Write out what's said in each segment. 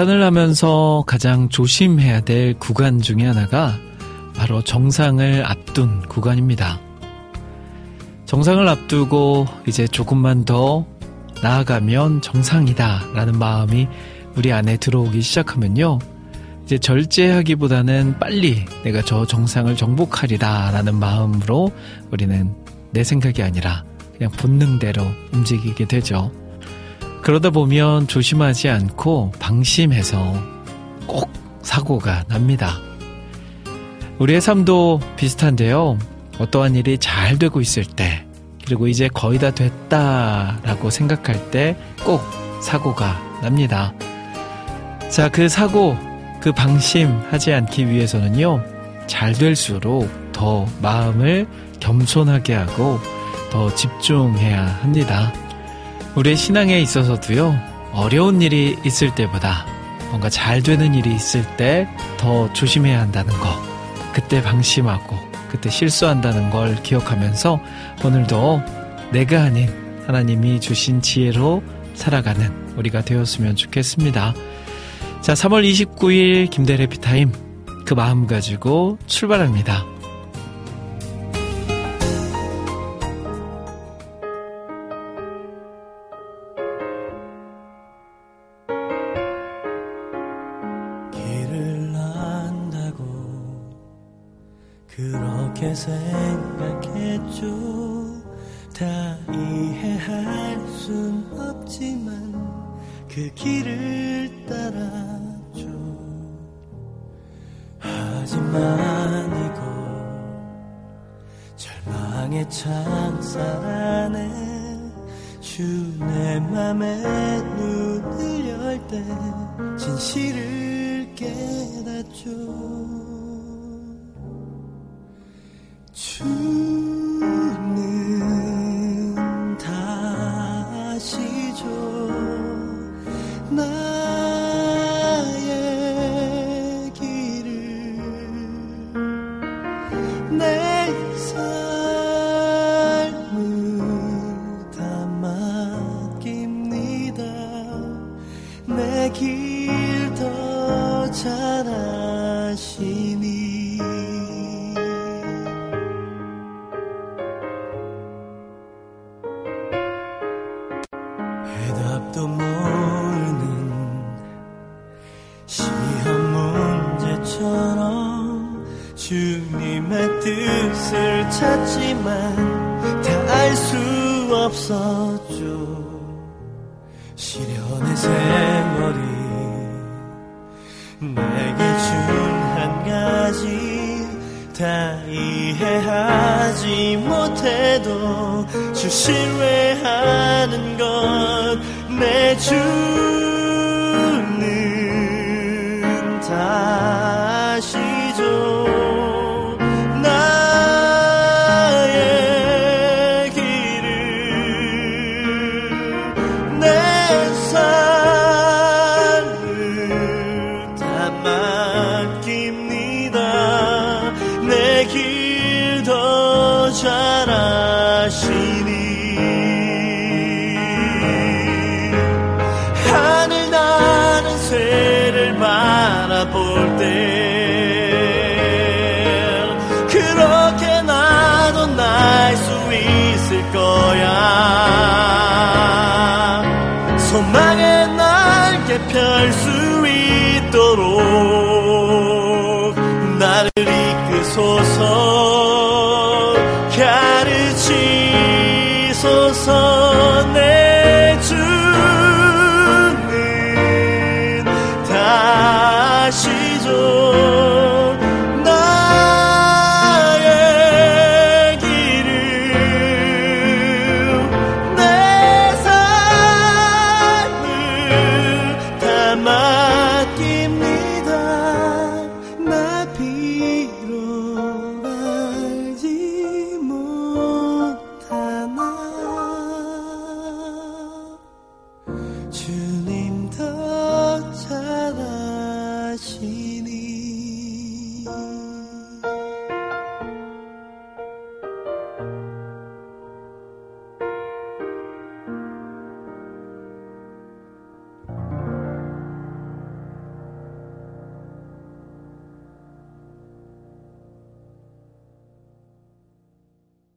등산을 하면서 가장 조심해야 될 구간 중에 하나가 바로 정상을 앞둔 구간입니다. 정상을 앞두고 이제 조금만 더 나아가면 정상이다 라는 마음이 우리 안에 들어오기 시작하면요. 이제 절제하기보다는 빨리 내가 저 정상을 정복하리다 라는 마음으로 우리는 내 생각이 아니라 그냥 본능대로 움직이게 되죠. 그러다 보면 조심하지 않고 방심해서 꼭 사고가 납니다. 우리의 삶도 비슷한데요. 어떠한 일이 잘 되고 있을 때, 그리고 이제 거의 다 됐다라고 생각할 때 꼭 사고가 납니다. 자, 그 사고, 그 방심하지 않기 위해서는요, 잘 될수록 더 마음을 겸손하게 하고 더 집중해야 합니다. 우리의 신앙에 있어서도요, 어려운 일이 있을 때보다 뭔가 잘 되는 일이 있을 때 더 조심해야 한다는 거, 그때 방심하고, 그때 실수한다는 걸 기억하면서 오늘도 내가 아닌 하나님이 주신 지혜로 살아가는 우리가 되었으면 좋겠습니다. 자, 3월 29일 김대래 피타임 그 마음 가지고 출발합니다. 없었죠 시련의 세월이 내게 준 한 가지 다 이해하지 못해도 주 신뢰하는 것? 내주 my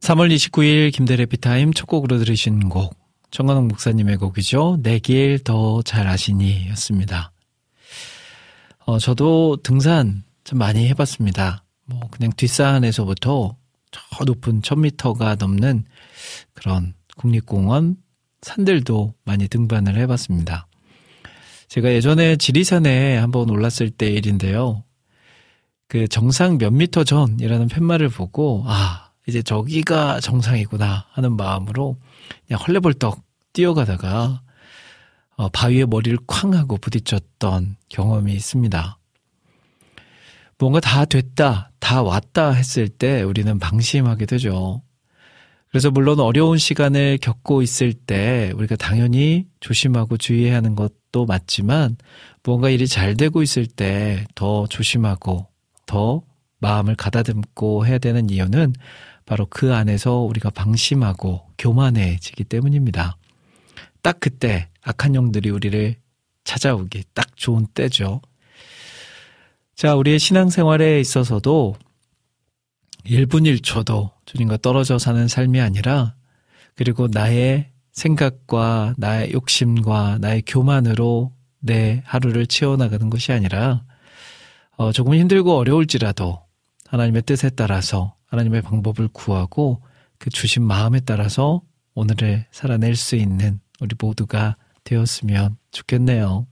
3월 29일 김대래 피타임 첫 곡으로 들으신 곡 정관홍 목사님의 곡이죠. 내 길 더 잘 아시니 였습니다. 어, 저도 등산 좀 많이 해봤습니다. 뭐 그냥 뒷산에서부터 저 높은 1000m가 넘는 그런 국립공원 산들도 많이 등반을 해봤습니다. 제가 예전에 지리산에 한번 올랐을 때 일인데요. 그 정상 몇 미터 전이라는 팻말을 보고 아 이제 저기가 정상이구나 하는 마음으로 그냥 헐레벌떡 뛰어가다가 어, 바위에 머리를 쾅 하고 부딪혔던 경험이 있습니다. 뭔가 다 됐다, 다 왔다 했을 때 우리는 방심하게 되죠. 그래서 물론 어려운 시간을 겪고 있을 때 우리가 당연히 조심하고 주의해야 하는 것도 맞지만 뭔가 일이 잘 되고 있을 때 더 조심하고 더 마음을 가다듬고 해야 되는 이유는 바로 그 안에서 우리가 방심하고 교만해지기 때문입니다. 딱 그때 악한 영들이 우리를 찾아오기 딱 좋은 때죠. 자, 우리의 신앙생활에 있어서도 1분 1초도 주님과 떨어져 사는 삶이 아니라 그리고 나의 생각과 나의 욕심과 나의 교만으로 내 하루를 채워나가는 것이 아니라 어, 조금 힘들고 어려울지라도 하나님의 뜻에 따라서 하나님의 방법을 구하고 그 주신 마음에 따라서 오늘을 살아낼 수 있는 우리 모두가 되었으면 좋겠네요.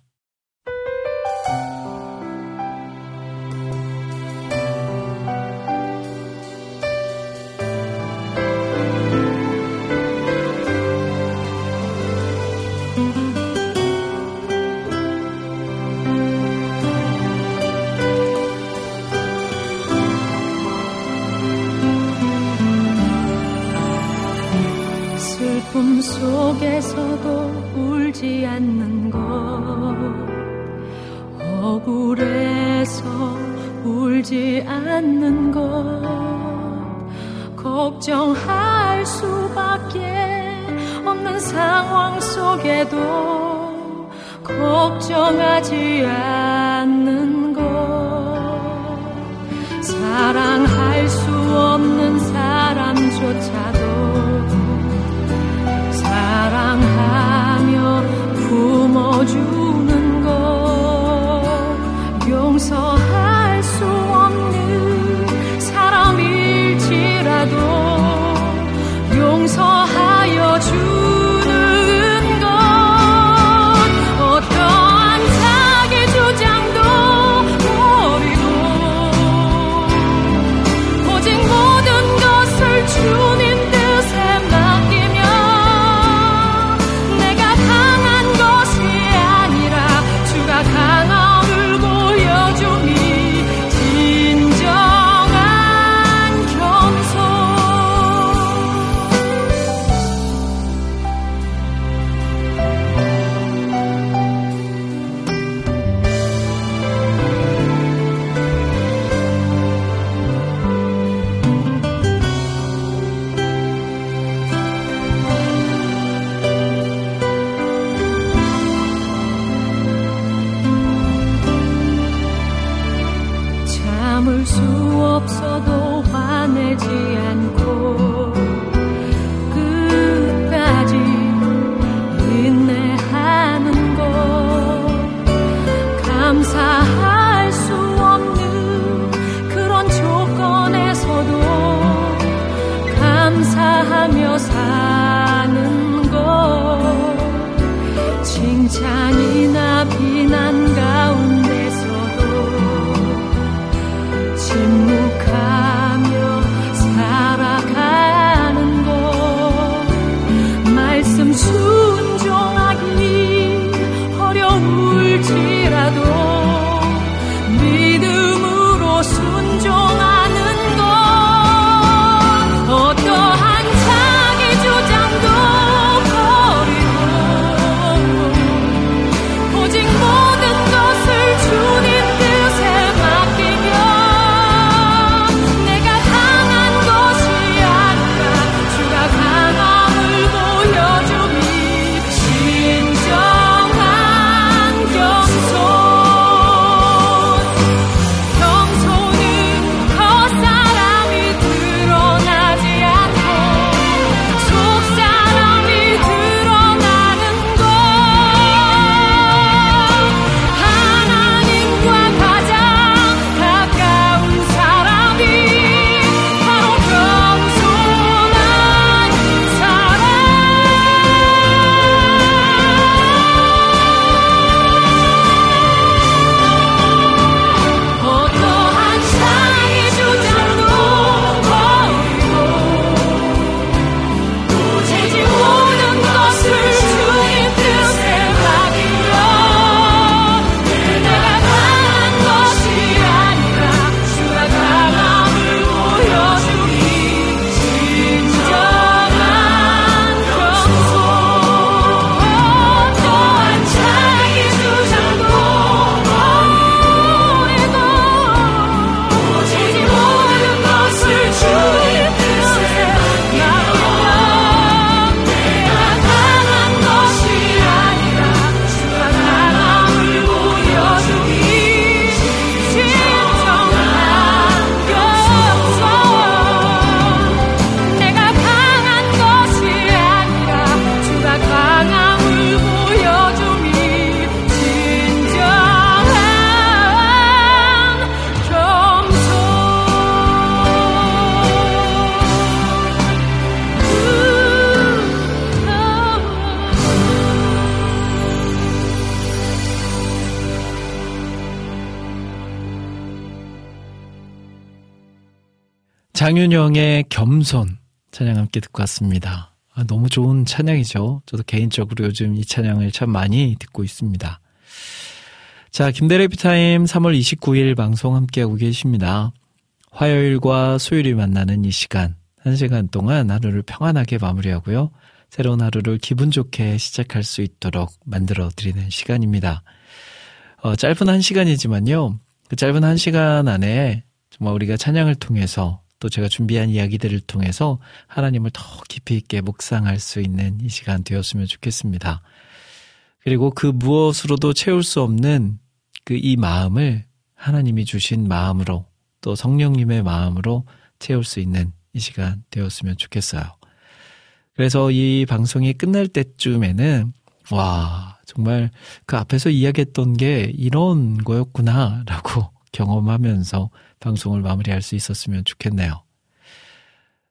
장윤영의 겸손 찬양 함께 듣고 왔습니다. 아, 너무 좋은 찬양이죠. 저도 개인적으로 요즘 이 찬양을 참 많이 듣고 있습니다. 자, 김대래 비타임 3월 29일 방송 함께하고 계십니다. 화요일과 수요일이 만나는 이 시간, 한 시간 동안 하루를 평안하게 마무리하고요. 새로운 하루를 기분 좋게 시작할 수 있도록 만들어 드리는 시간입니다. 어, 짧은 한 시간이지만요. 그 짧은 한 시간 안에 정말 우리가 찬양을 통해서 또 제가 준비한 이야기들을 통해서 하나님을 더 깊이 있게 묵상할 수 있는 이 시간 되었으면 좋겠습니다. 그리고 그 무엇으로도 채울 수 없는 그 이 마음을 하나님이 주신 마음으로 또 성령님의 마음으로 채울 수 있는 이 시간 되었으면 좋겠어요. 그래서 이 방송이 끝날 때쯤에는 와 정말 그 앞에서 이야기했던 게 이런 거였구나라고 경험하면서 방송을 마무리할 수 있었으면 좋겠네요.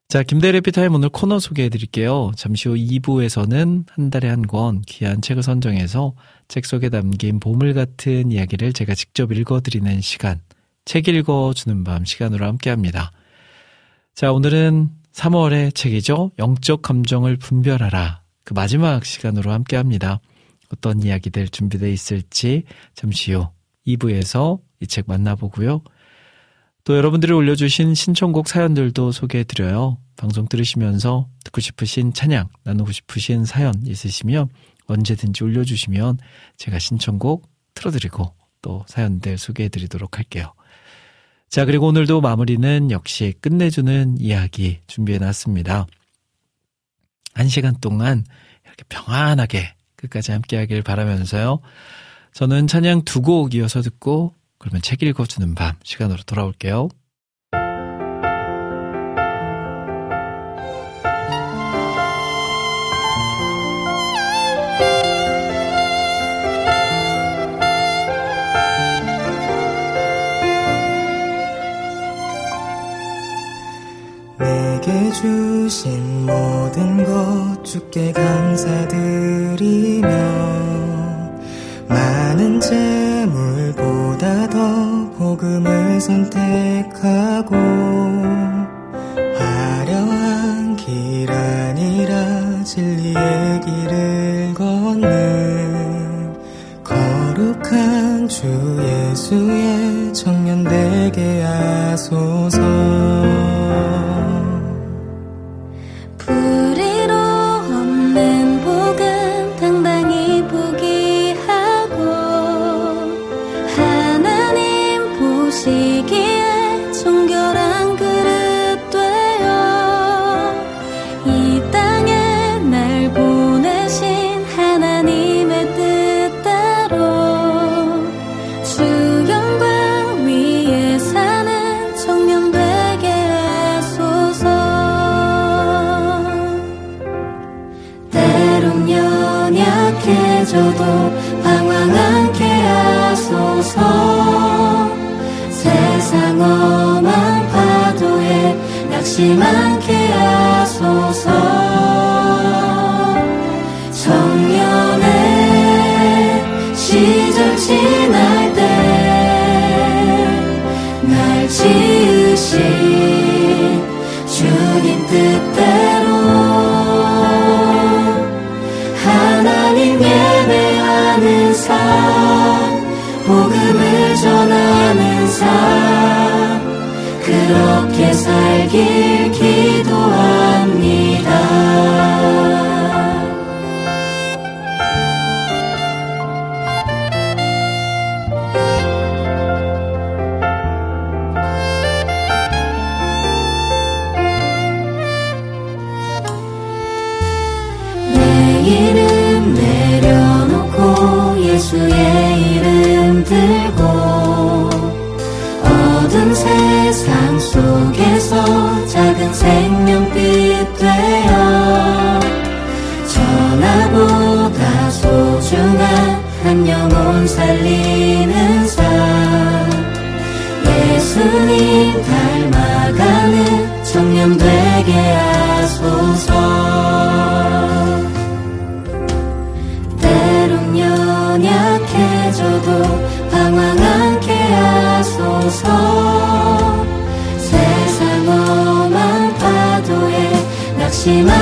자, 김대래 피타임 오늘 코너 소개해 드릴게요. 잠시 후 2부에서는 한 달에 한 권 귀한 책을 선정해서 책 속에 담긴 보물 같은 이야기를 제가 직접 읽어 드리는 시간, 책 읽어 주는 밤 시간으로 함께 합니다. 자, 오늘은 3월의 책이죠. 영적 감정을 분별하라. 그 마지막 시간으로 함께 합니다. 어떤 이야기들 준비되어 있을지 잠시 후 2부에서 이 책 만나보고요. 또 여러분들이 올려주신 신청곡 사연들도 소개해드려요. 방송 들으시면서 듣고 싶으신 찬양, 나누고 싶으신 사연 있으시면 언제든지 올려주시면 제가 신청곡 틀어드리고 또 사연들 소개해드리도록 할게요. 자, 그리고 오늘도 마무리는 역시 끝내주는 이야기 준비해놨습니다. 한 시간 동안 이렇게 평안하게 끝까지 함께 하길 바라면서요. 저는 찬양 두 곡 이어서 듣고 그러면 책 읽어주는 밤 시간으로 돌아올게요. 주신 모든 것 주께 감사드리며 많은 더 복음을 선택하고 살 함께 하소서. 때론 연약해져도 방황하게 하소서. 세상 엄한 파도에 낙심하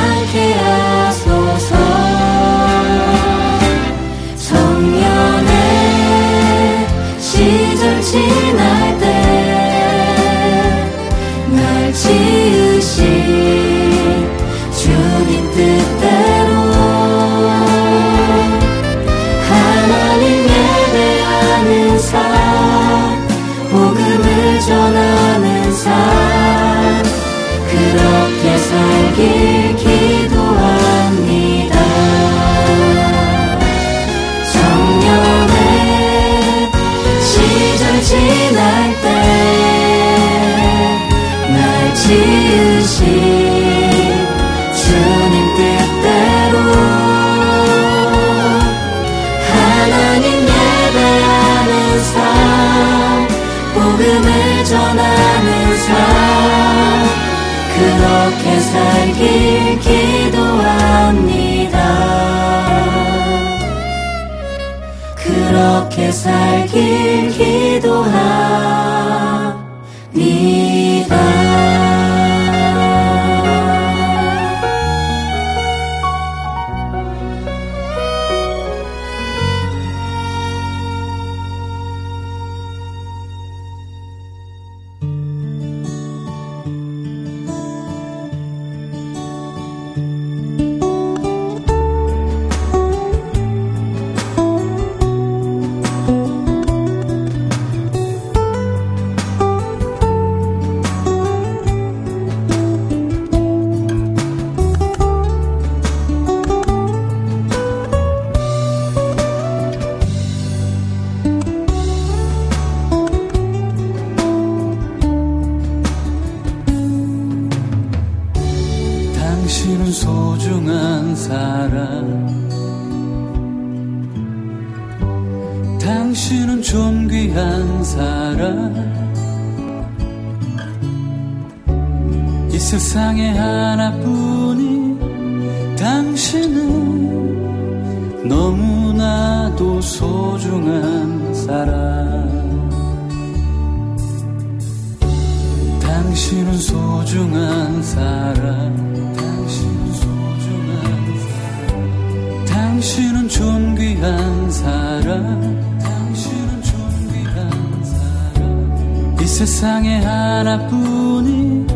사람 당신 소중한 사람 당신은 존귀한 사람 당신은 존귀한 사람 이 세상에 하나뿐인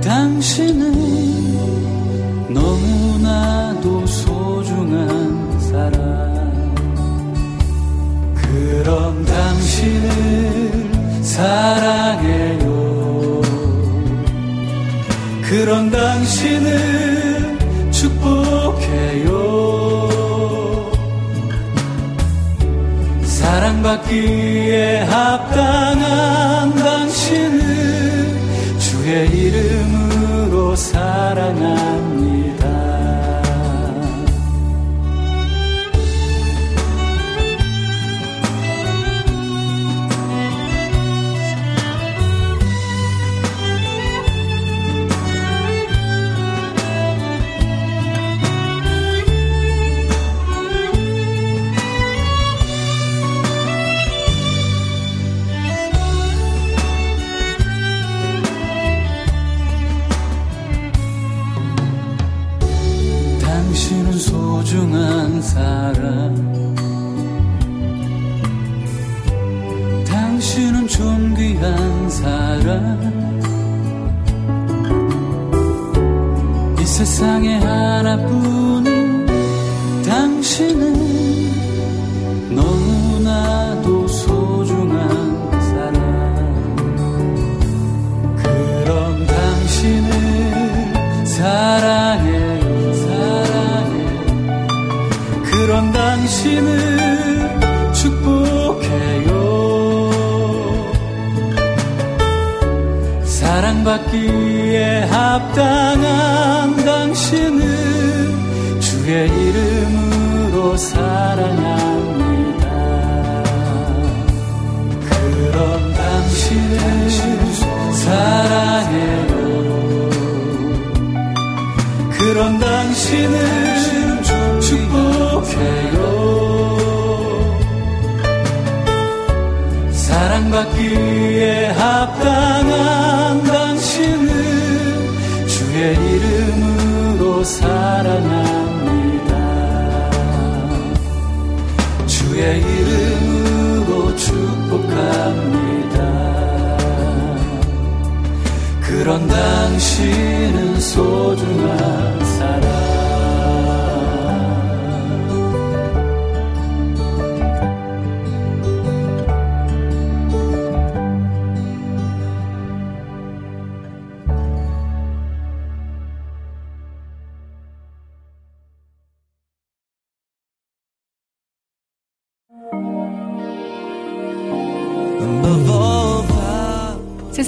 당신은 너무나도 소중한 사람 그럼 당신을 사랑해요 그런 당신을 축복해요. 사랑받기에 합당한 당신을 주의 이름으로 사랑합니다. 바쁜 당신은 너무나도 소중한 사람. 그럼 당신을 사랑해 사랑해. 그런 당신을 축복해요. 사랑받기에 합당한 당신은 주의 이름으로 사랑합니다. 그럼 당신을 사랑해요. 그럼 당신을 축복해요. 사랑받기에 합당. 당신은 소중한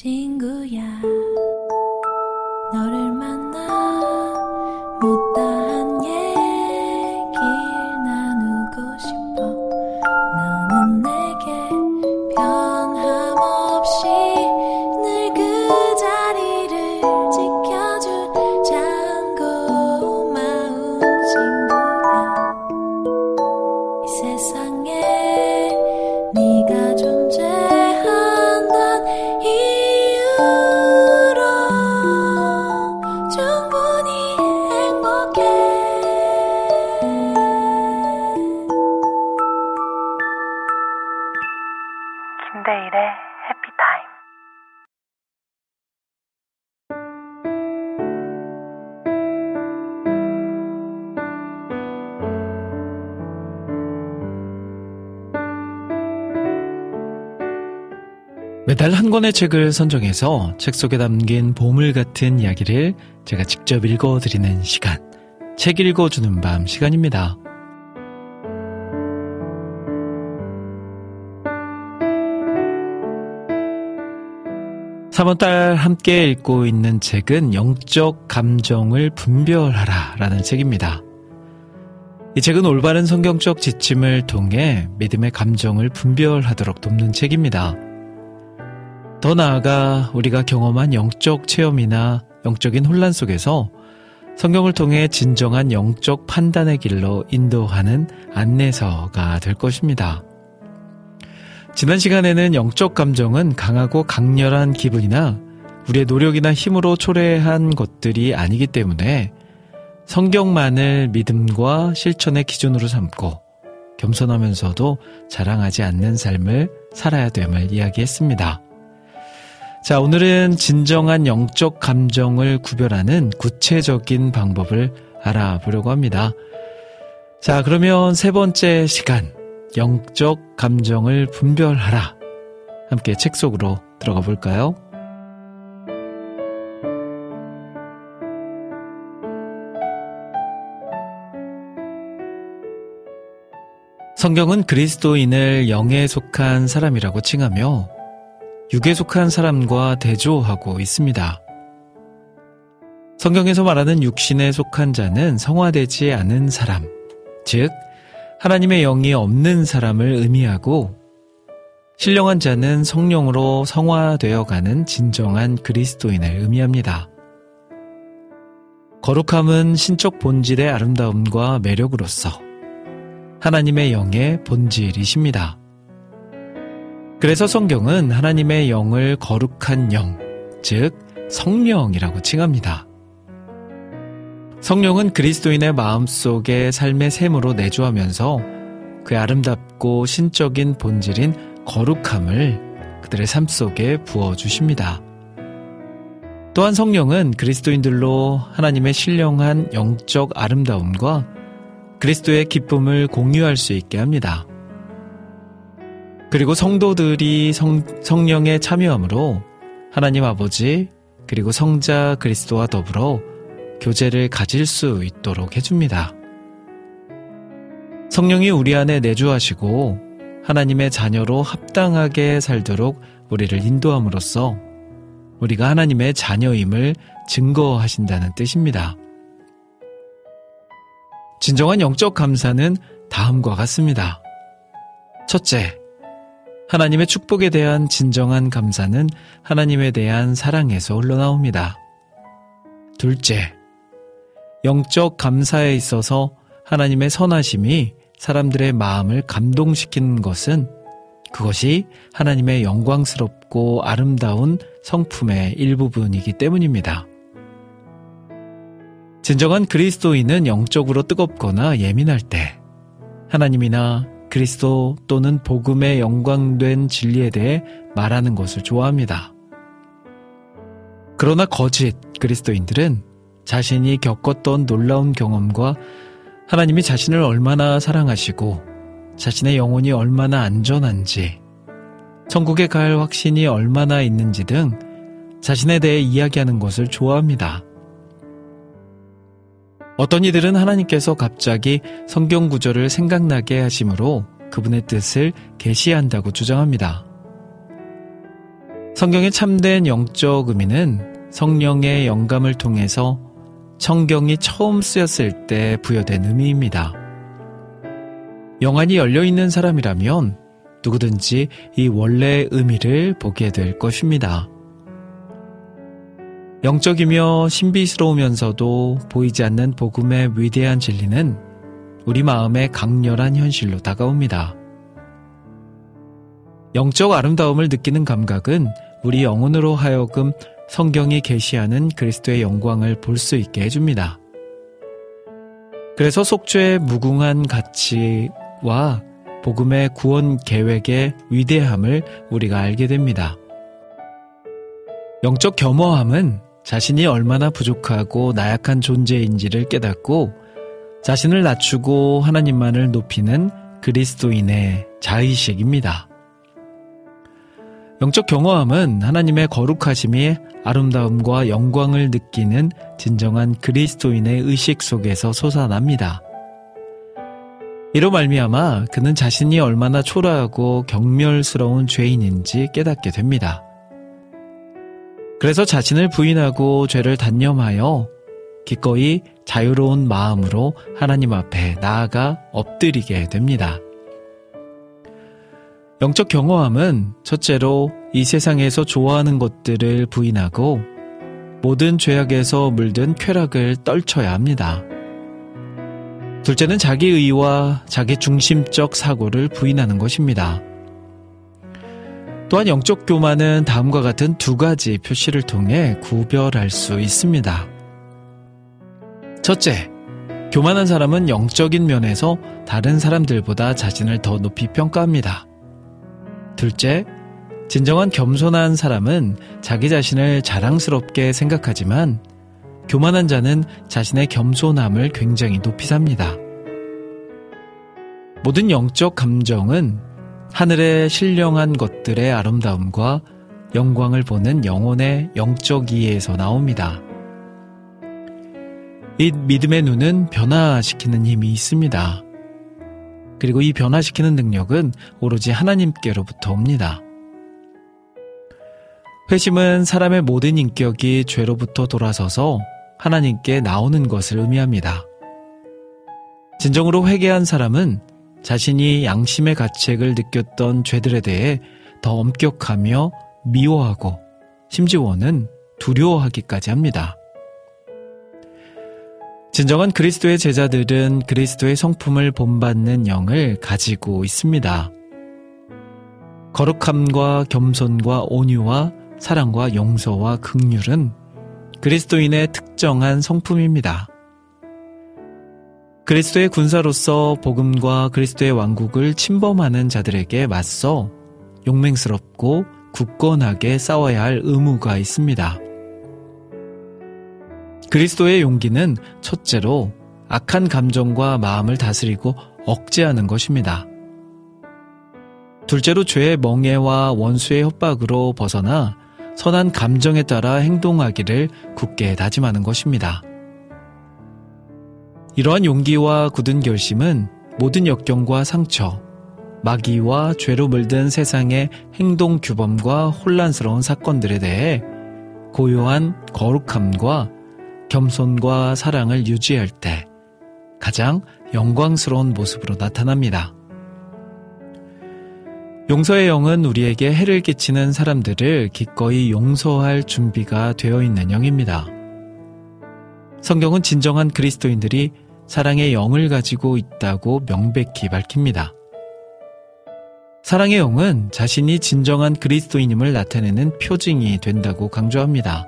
친구야 너를 매달 한 권의 책을 선정해서 책 속에 담긴 보물 같은 이야기를 제가 직접 읽어드리는 시간. 책 읽어주는 밤 시간입니다. 3월달 함께 읽고 있는 책은 영적 감정을 분별하라 라는 책입니다. 이 책은 올바른 성경적 지침을 통해 믿음의 감정을 분별하도록 돕는 책입니다. 더 나아가 우리가 경험한 영적 체험이나 영적인 혼란 속에서 성경을 통해 진정한 영적 판단의 길로 인도하는 안내서가 될 것입니다. 지난 시간에는 영적 감정은 강하고 강렬한 기분이나 우리의 노력이나 힘으로 초래한 것들이 아니기 때문에 성경만을 믿음과 실천의 기준으로 삼고 겸손하면서도 자랑하지 않는 삶을 살아야 됨을 이야기했습니다. 자, 오늘은 진정한 영적 감정을 구별하는 구체적인 방법을 알아보려고 합니다. 자, 그러면 세 번째 시간, 영적 감정을 분별하라. 함께 책 속으로 들어가 볼까요? 성경은 그리스도인을 영에 속한 사람이라고 칭하며 육에 속한 사람과 대조하고 있습니다. 성경에서 말하는 육신에 속한 자는 성화되지 않은 사람, 즉, 하나님의 영이 없는 사람을 의미하고, 신령한 자는 성령으로 성화되어 가는 진정한 그리스도인을 의미합니다. 거룩함은 신적 본질의 아름다움과 매력으로서 하나님의 영의 본질이십니다. 그래서 성경은 하나님의 영을 거룩한 영, 즉 성령이라고 칭합니다. 성령은 그리스도인의 마음속에 삶의 샘으로 내주하면서 그의 아름답고 신적인 본질인 거룩함을 그들의 삶 속에 부어주십니다. 또한 성령은 그리스도인들로 하나님의 신령한 영적 아름다움과 그리스도의 기쁨을 공유할 수 있게 합니다. 그리고 성도들이 성, 성령에 참여함으로 하나님 아버지 그리고 성자 그리스도와 더불어 교제를 가질 수 있도록 해줍니다. 성령이 우리 안에 내주하시고 하나님의 자녀로 합당하게 살도록 우리를 인도함으로써 우리가 하나님의 자녀임을 증거하신다는 뜻입니다. 진정한 영적 감사는 다음과 같습니다. 첫째, 하나님의 축복에 대한 진정한 감사는 하나님에 대한 사랑에서 흘러나옵니다. 둘째, 영적 감사에 있어서 하나님의 선하심이 사람들의 마음을 감동시키는 것은 그것이 하나님의 영광스럽고 아름다운 성품의 일부분이기 때문입니다. 진정한 그리스도인은 영적으로 뜨겁거나 예민할 때 하나님이나 그리스도 또는 복음의 영광된 진리에 대해 말하는 것을 좋아합니다. 그러나 거짓 그리스도인들은 자신이 겪었던 놀라운 경험과 하나님이 자신을 얼마나 사랑하시고 자신의 영혼이 얼마나 안전한지, 천국에 갈 확신이 얼마나 있는지 등 자신에 대해 이야기하는 것을 좋아합니다. 어떤 이들은 하나님께서 갑자기 성경 구절을 생각나게 하심으로 그분의 뜻을 계시한다고 주장합니다. 성경의 참된 영적 의미는 성령의 영감을 통해서 성경이 처음 쓰였을 때 부여된 의미입니다. 영안이 열려있는 사람이라면 누구든지 이 원래의 의미를 보게 될 것입니다. 영적이며 신비스러우면서도 보이지 않는 복음의 위대한 진리는 우리 마음에 강렬한 현실로 다가옵니다. 영적 아름다움을 느끼는 감각은 우리 영혼으로 하여금 성경이 계시하는 그리스도의 영광을 볼 수 있게 해줍니다. 그래서 속죄의 무궁한 가치와 복음의 구원 계획의 위대함을 우리가 알게 됩니다. 영적 겸허함은 자신이 얼마나 부족하고 나약한 존재인지를 깨닫고 자신을 낮추고 하나님만을 높이는 그리스도인의 자의식입니다. 영적 경험함은 하나님의 거룩하심이 아름다움과 영광을 느끼는 진정한 그리스도인의 의식 속에서 솟아납니다. 이로 말미암아 그는 자신이 얼마나 초라하고 경멸스러운 죄인인지 깨닫게 됩니다. 그래서 자신을 부인하고 죄를 단념하여 기꺼이 자유로운 마음으로 하나님 앞에 나아가 엎드리게 됩니다. 영적 경험함은 첫째로 이 세상에서 좋아하는 것들을 부인하고 모든 죄악에서 물든 쾌락을 떨쳐야 합니다. 둘째는 자기 의와 자기 중심적 사고를 부인하는 것입니다. 또한 영적 교만은 다음과 같은 두 가지 표시를 통해 구별할 수 있습니다. 첫째, 교만한 사람은 영적인 면에서 다른 사람들보다 자신을 더 높이 평가합니다. 둘째, 진정한 겸손한 사람은 자기 자신을 자랑스럽게 생각하지만 교만한 자는 자신의 겸손함을 굉장히 높이 삽니다. 모든 영적 감정은 하늘의 신령한 것들의 아름다움과 영광을 보는 영혼의 영적 이해에서 나옵니다. 이 믿음의 눈은 변화시키는 힘이 있습니다. 그리고 이 변화시키는 능력은 오로지 하나님께로부터 옵니다. 회심은 사람의 모든 인격이 죄로부터 돌아서서 하나님께 나오는 것을 의미합니다. 진정으로 회개한 사람은 자신이 양심의 가책을 느꼈던 죄들에 대해 더 엄격하며 미워하고 심지어는 두려워하기까지 합니다. 진정한 그리스도의 제자들은 그리스도의 성품을 본받는 영을 가지고 있습니다. 거룩함과 겸손과 온유와 사랑과 용서와 극률은 그리스도인의 특정한 성품입니다. 그리스도의 군사로서 복음과 그리스도의 왕국을 침범하는 자들에게 맞서 용맹스럽고 굳건하게 싸워야 할 의무가 있습니다. 그리스도의 용기는 첫째로 악한 감정과 마음을 다스리고 억제하는 것입니다. 둘째로 죄의 멍해와 원수의 협박으로 벗어나 선한 감정에 따라 행동하기를 굳게 다짐하는 것입니다. 이러한 용기와 굳은 결심은 모든 역경과 상처, 마귀와 죄로 물든 세상의 행동 규범과 혼란스러운 사건들에 대해 고요한 거룩함과 겸손과 사랑을 유지할 때 가장 영광스러운 모습으로 나타납니다. 용서의 영은 우리에게 해를 끼치는 사람들을 기꺼이 용서할 준비가 되어 있는 영입니다. 성경은 진정한 그리스도인들이 사랑의 영을 가지고 있다고 명백히 밝힙니다. 사랑의 영은 자신이 진정한 그리스도인임을 나타내는 표징이 된다고 강조합니다.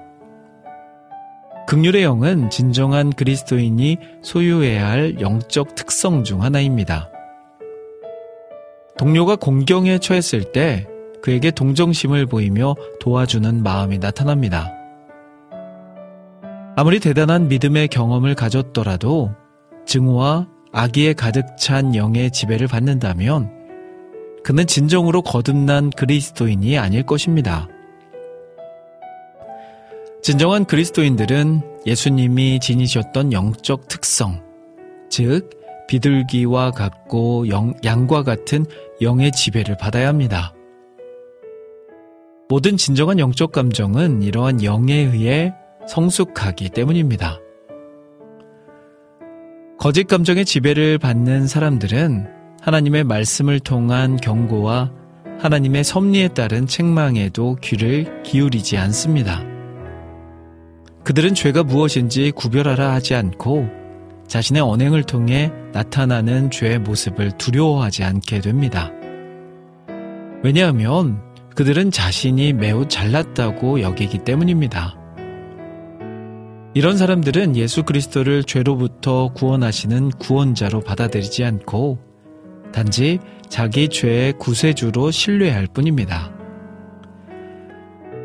극률의 영은 진정한 그리스도인이 소유해야 할 영적 특성 중 하나입니다. 동료가 공경에 처했을 때 그에게 동정심을 보이며 도와주는 마음이 나타납니다. 아무리 대단한 믿음의 경험을 가졌더라도 증오와 악의에 가득 찬 영의 지배를 받는다면 그는 진정으로 거듭난 그리스도인이 아닐 것입니다. 진정한 그리스도인들은 예수님이 지니셨던 영적 특성, 즉, 비둘기와 같고 영, 양과 같은 영의 지배를 받아야 합니다. 모든 진정한 영적 감정은 이러한 영에 의해 성숙하기 때문입니다. 거짓 감정의 지배를 받는 사람들은 하나님의 말씀을 통한 경고와 하나님의 섭리에 따른 책망에도 귀를 기울이지 않습니다. 그들은 죄가 무엇인지 구별하라 하지 않고 자신의 언행을 통해 나타나는 죄의 모습을 두려워하지 않게 됩니다. 왜냐하면 그들은 자신이 매우 잘났다고 여기기 때문입니다. 이런 사람들은 예수 그리스도를 죄로부터 구원하시는 구원자로 받아들이지 않고 단지 자기 죄의 구세주로 신뢰할 뿐입니다.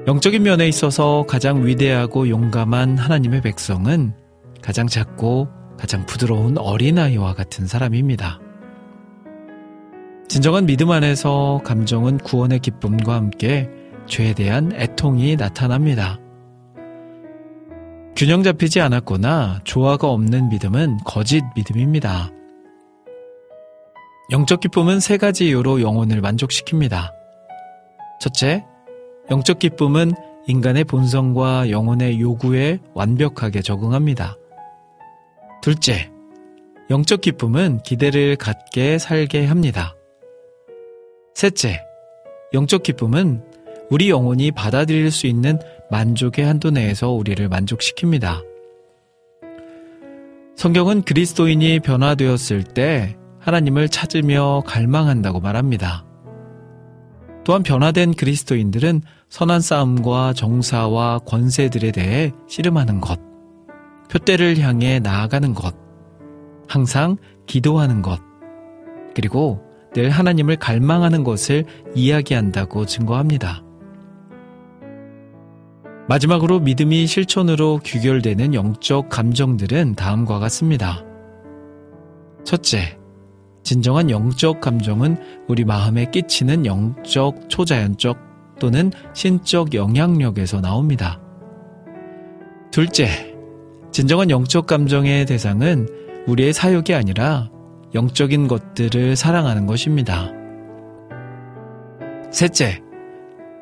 영적인 면에 있어서 가장 위대하고 용감한 하나님의 백성은 가장 작고 가장 부드러운 어린아이와 같은 사람입니다. 진정한 믿음 안에서 감정은 구원의 기쁨과 함께 죄에 대한 애통이 나타납니다. 균형 잡히지 않았거나 조화가 없는 믿음은 거짓 믿음입니다. 영적 기쁨은 세 가지 이유로 영혼을 만족시킵니다. 첫째, 영적 기쁨은 인간의 본성과 영혼의 요구에 완벽하게 적응합니다. 둘째, 영적 기쁨은 기대를 갖게 살게 합니다. 셋째, 영적 기쁨은 우리 영혼이 받아들일 수 있는 만족의 한도 내에서 우리를 만족시킵니다. 성경은 그리스도인이 변화되었을 때 하나님을 찾으며 갈망한다고 말합니다. 또한 변화된 그리스도인들은 선한 싸움과 정사와 권세들에 대해 씨름하는 것, 표대를 향해 나아가는 것, 항상 기도하는 것, 그리고 늘 하나님을 갈망하는 것을 이야기한다고 증거합니다. 마지막으로 믿음이 실천으로 귀결되는 영적 감정들은 다음과 같습니다. 첫째, 진정한 영적 감정은 우리 마음에 끼치는 영적, 초자연적 또는 신적 영향력에서 나옵니다. 둘째, 진정한 영적 감정의 대상은 우리의 사욕이 아니라 영적인 것들을 사랑하는 것입니다. 셋째,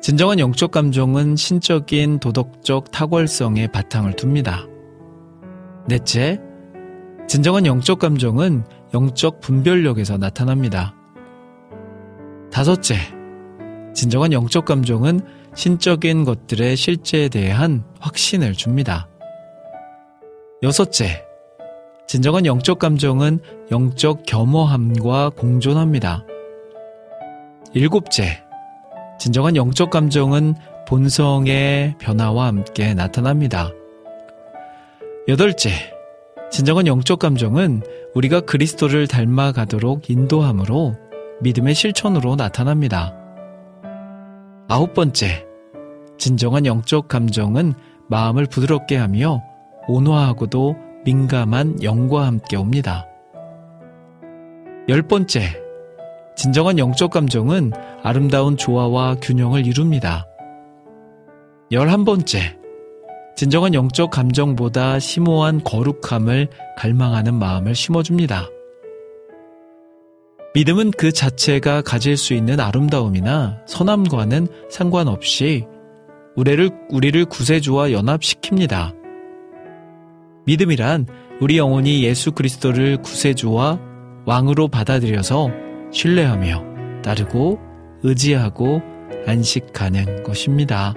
진정한 영적 감정은 신적인 도덕적 탁월성에 바탕을 둡니다. 넷째, 진정한 영적 감정은 영적 분별력에서 나타납니다. 다섯째, 진정한 영적 감정은 신적인 것들의 실제에 대한 확신을 줍니다. 여섯째, 진정한 영적 감정은 영적 겸허함과 공존합니다. 일곱째, 진정한 영적 감정은 본성의 변화와 함께 나타납니다. 여덟째, 진정한 영적 감정은 우리가 그리스도를 닮아가도록 인도함으로 믿음의 실천으로 나타납니다. 아홉 번째, 진정한 영적 감정은 마음을 부드럽게 하며 온화하고도 민감한 영과 함께 옵니다. 열 번째, 진정한 영적 감정은 아름다운 조화와 균형을 이룹니다. 열한 번째, 진정한 영적 감정보다 심오한 거룩함을 갈망하는 마음을 심어줍니다. 믿음은 그 자체가 가질 수 있는 아름다움이나 선함과는 상관없이 우리를, 우리를 구세주와 연합시킵니다. 믿음이란 우리 영혼이 예수 그리스도를 구세주와 왕으로 받아들여서 신뢰하며 따르고 의지하고 안식하는 것입니다.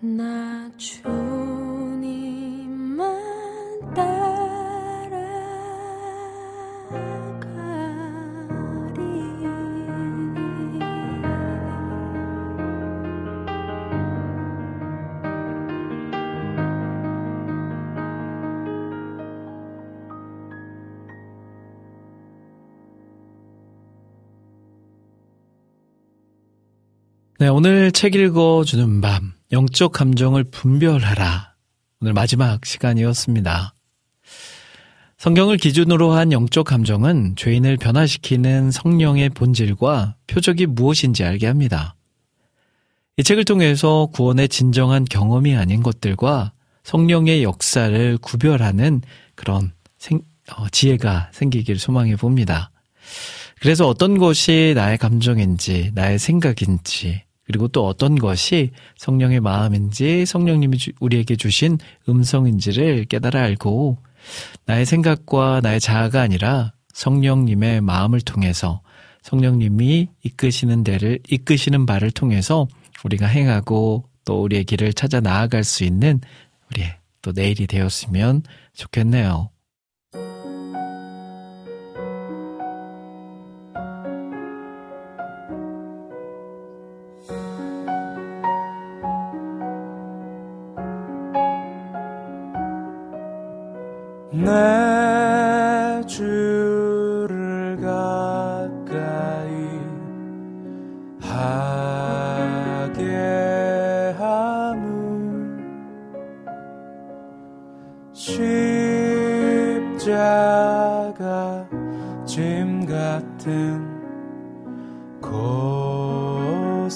나 주님만 따라가리 네, 오늘 책 읽어주는 밤. 영적 감정을 분별하라. 오늘 마지막 시간이었습니다. 성경을 기준으로 한 영적 감정은 죄인을 변화시키는 성령의 본질과 표적이 무엇인지 알게 합니다. 이 책을 통해서 구원의 진정한 경험이 아닌 것들과 성령의 역사를 구별하는 그런 생, 어, 지혜가 생기길 소망해 봅니다. 그래서 어떤 것이 나의 감정인지, 나의 생각인지, 그리고 또 어떤 것이 성령의 마음인지 성령님이 우리에게 주신 음성인지를 깨달아 알고 나의 생각과 나의 자아가 아니라 성령님의 마음을 통해서 성령님이 이끄시는 데를 이끄시는 바를 통해서 우리가 행하고 또 우리의 길을 찾아 나아갈 수 있는 우리의 또 내일이 되었으면 좋겠네요. 십자가 짐 같은 고생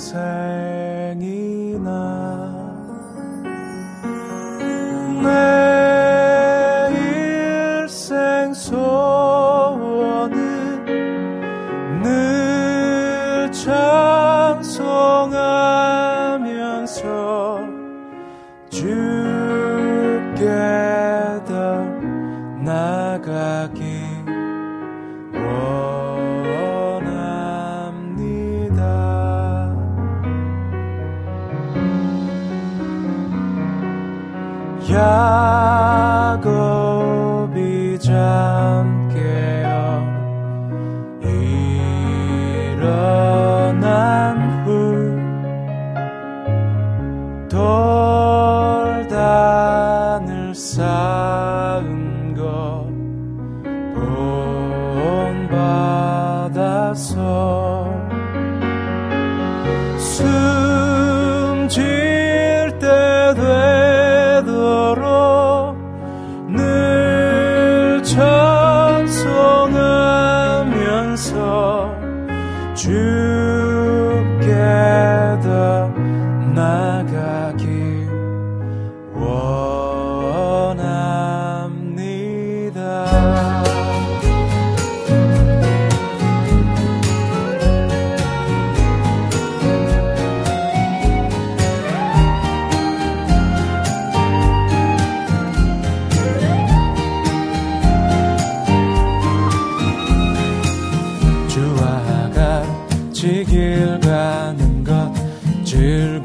같이 길 가는 것일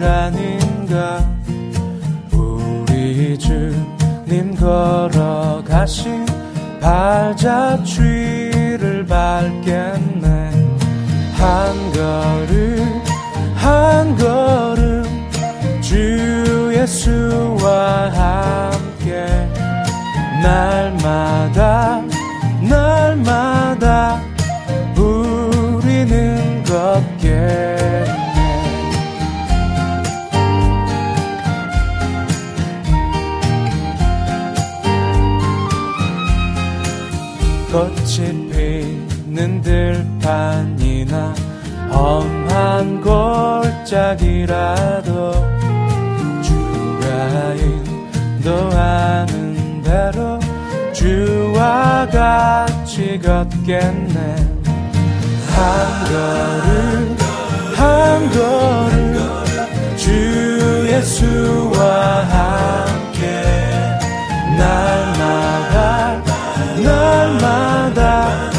아닌가 우리 주님 걸어가신 발자취를 밟겠네. 한 걸음 한 걸음 주 예수와 함께 날마다 골짜기라도 주가 인도하는 대로 주와 같이 걷겠네. 한 걸음 한 걸음 주 예수와 함께 날마다 날마다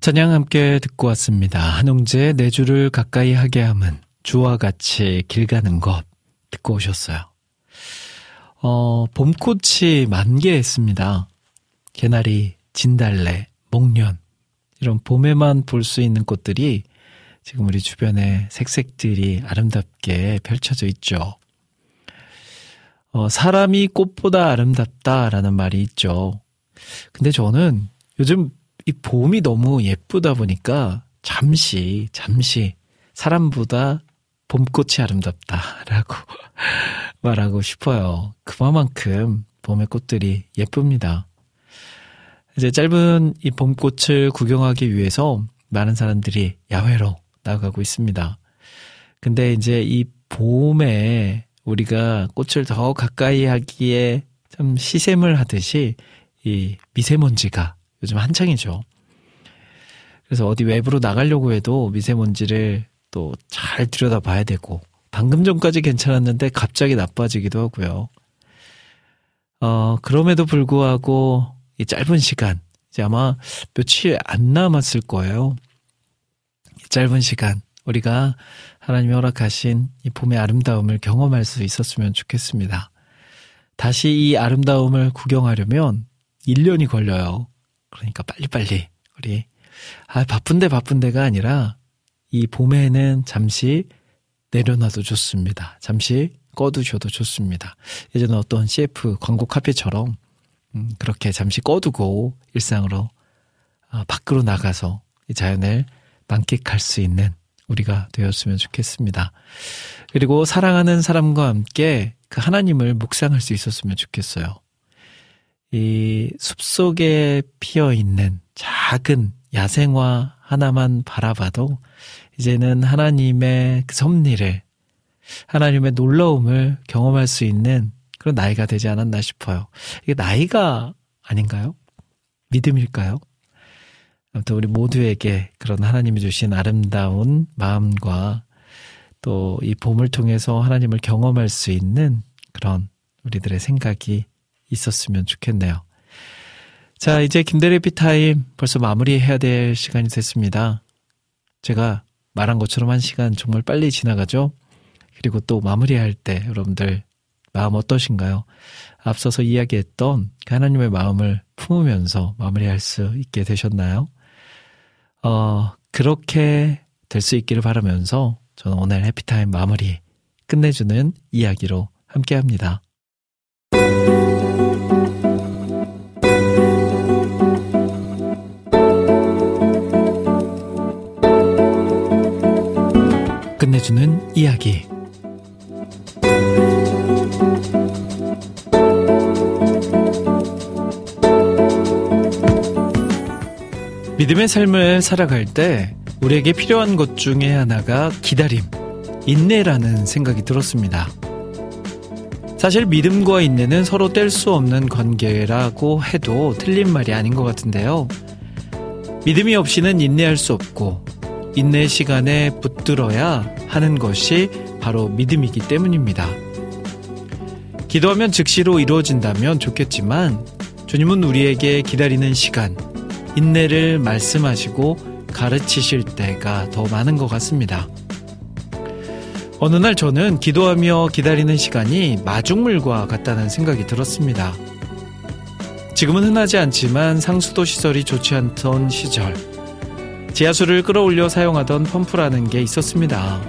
찬양 함께 듣고 왔습니다. 한웅재 내 주를 가까이 하게 함은 주와 같이 길 가는 것 듣고 오셨어요. 어, 봄꽃이 만개했습니다. 개나리, 진달래, 목련 이런 봄에만 볼 수 있는 꽃들이 지금 우리 주변에 색색들이 아름답게 펼쳐져 있죠. 어, 사람이 꽃보다 아름답다라는 말이 있죠. 근데 저는 요즘 이 봄이 너무 예쁘다 보니까 잠시, 잠시 사람보다 봄꽃이 아름답다라고 말하고 싶어요. 그만큼 봄의 꽃들이 예쁩니다. 이제 짧은 이 봄꽃을 구경하기 위해서 많은 사람들이 야외로 나가고 있습니다. 근데 이제 이 봄에 우리가 꽃을 더 가까이 하기에 참 시샘을 하듯이 이 미세먼지가 요즘 한창이죠. 그래서 어디 외부로 나가려고 해도 미세먼지를 또 잘 들여다 봐야 되고, 방금 전까지 괜찮았는데 갑자기 나빠지기도 하고요. 어, 그럼에도 불구하고 이 짧은 시간, 이제 아마 며칠 안 남았을 거예요. 이 짧은 시간, 우리가 하나님이 허락하신 이 봄의 아름다움을 경험할 수 있었으면 좋겠습니다. 다시 이 아름다움을 구경하려면 1년이 걸려요. 그러니까 빨리빨리 우리 아 바쁜데 바쁜데가 아니라 이 봄에는 잠시 내려놔도 좋습니다. 잠시 꺼두셔도 좋습니다. 예전에 어떤 CF 광고 카페처럼 음, 그렇게 잠시 꺼두고 일상으로 아, 밖으로 나가서 이 자연을 만끽할 수 있는 우리가 되었으면 좋겠습니다. 그리고 사랑하는 사람과 함께 그 하나님을 묵상할 수 있었으면 좋겠어요. 이 숲속에 피어 있는 작은 야생화 하나만 바라봐도 이제는 하나님의 그 섭리를 하나님의 놀라움을 경험할 수 있는 그런 나이가 되지 않았나 싶어요. 이게 나이가 아닌가요? 믿음일까요? 아무튼 우리 모두에게 그런 하나님이 주신 아름다운 마음과 또 이 봄을 통해서 하나님을 경험할 수 있는 그런 우리들의 생각이 있었으면 좋겠네요. 자, 이제 김대리 피타임 벌써 마무리해야 될 시간이 됐습니다. 제가 말한 것처럼 한 시간 정말 빨리 지나가죠? 그리고 또 마무리할 때 여러분들 마음 어떠신가요? 앞서서 이야기했던 그 하나님의 마음을 품으면서 마무리할 수 있게 되셨나요? 어, 그렇게 될 수 있기를 바라면서 저는 오늘 해피타임 마무리 끝내주는 이야기로 함께 합니다. 끝내주는 이야기. 믿음의 삶을 살아갈 때 우리에게 필요한 것 중에 하나가 기다림, 인내라는 생각이 들었습니다. 사실 믿음과 인내는 서로 뗄 수 없는 관계라고 해도 틀린 말이 아닌 것 같은데요. 믿음이 없이는 인내할 수 없고, 인내 시간에 붙들어야 하는 것이 바로 믿음이기 때문입니다. 기도하면 즉시로 이루어진다면 좋겠지만, 주님은 우리에게 기다리는 시간, 인내를 말씀하시고 가르치실 때가 더 많은 것 같습니다. 어느 날 저는 기도하며 기다리는 시간이 마중물과 같다는 생각이 들었습니다. 지금은 흔하지 않지만 상수도 시설이 좋지 않던 시절, 지하수를 끌어올려 사용하던 펌프라는 게 있었습니다.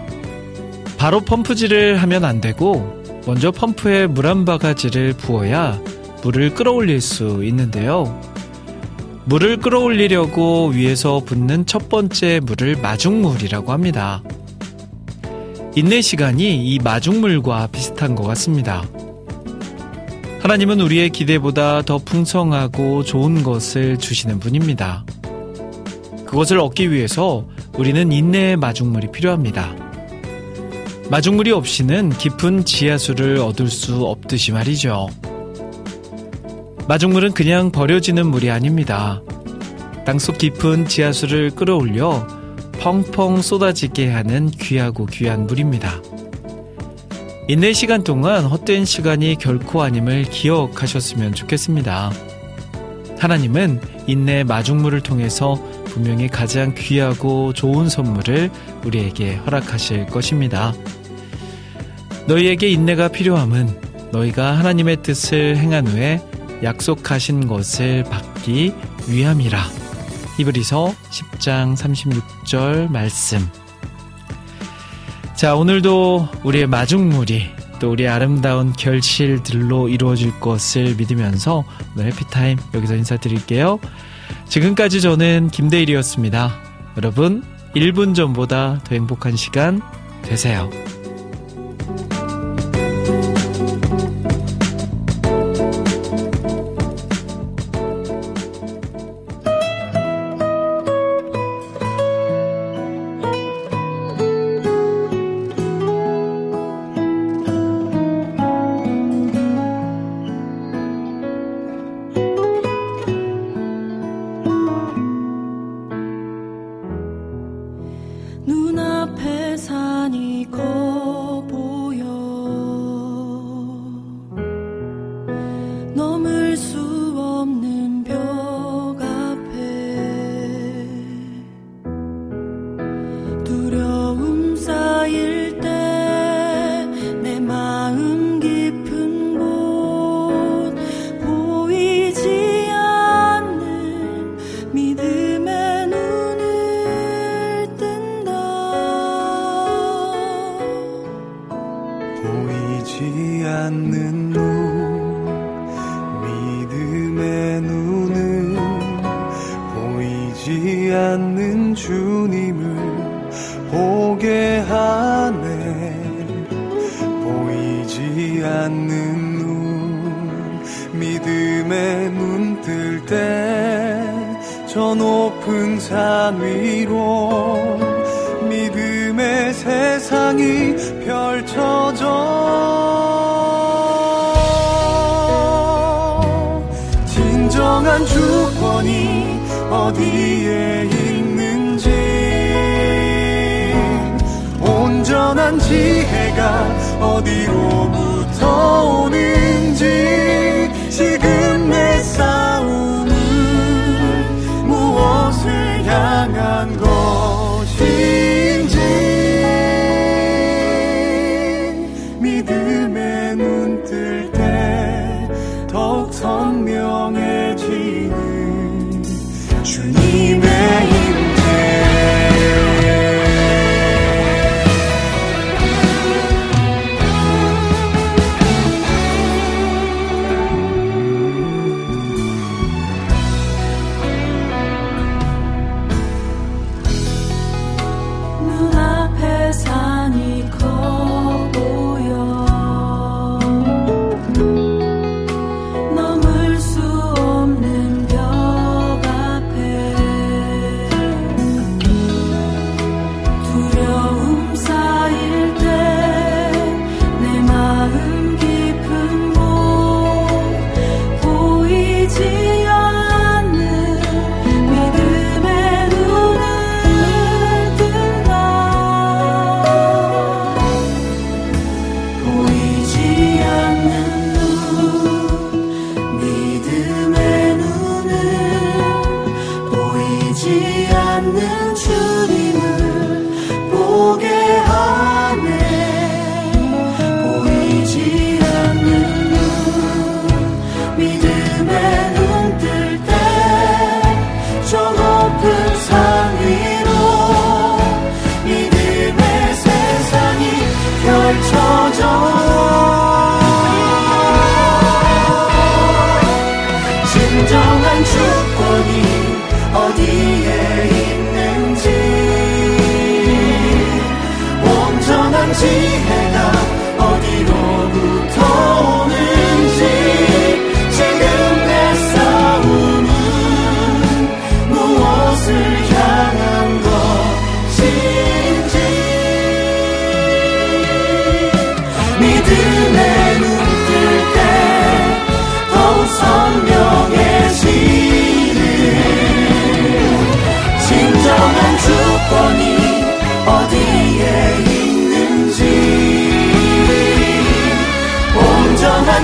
바로 펌프질을 하면 안 되고, 먼저 펌프에 물 한 바가지를 부어야 물을 끌어올릴 수 있는데요. 물을 끌어올리려고 위에서 붓는 첫 번째 물을 마중물이라고 합니다. 인내 시간이 이 마중물과 비슷한 것 같습니다. 하나님은 우리의 기대보다 더 풍성하고 좋은 것을 주시는 분입니다. 그것을 얻기 위해서 우리는 인내의 마중물이 필요합니다. 마중물이 없이는 깊은 지하수를 얻을 수 없듯이 말이죠. 마중물은 그냥 버려지는 물이 아닙니다. 땅속 깊은 지하수를 끌어올려 펑펑 쏟아지게 하는 귀하고 귀한 물입니다. 인내 시간 동안 헛된 시간이 결코 아님을 기억하셨으면 좋겠습니다. 하나님은 인내 마중물을 통해서 분명히 가장 귀하고 좋은 선물을 우리에게 허락하실 것입니다. 너희에게 인내가 필요함은 너희가 하나님의 뜻을 행한 후에 약속하신 것을 받기 위함이라. 히브리서 10장 36절 말씀. 자, 오늘도 우리의 마중물이 또 우리의 아름다운 결실들로 이루어질 것을 믿으면서 오늘 해피타임 여기서 인사드릴게요. 지금까지 저는 김대일이었습니다. 여러분, 1분 전보다 더 행복한 시간 되세요. 지혜가 어디로부터 오는지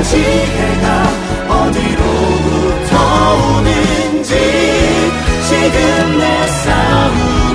지혜가 어디로부터 오는지 지금 내 싸움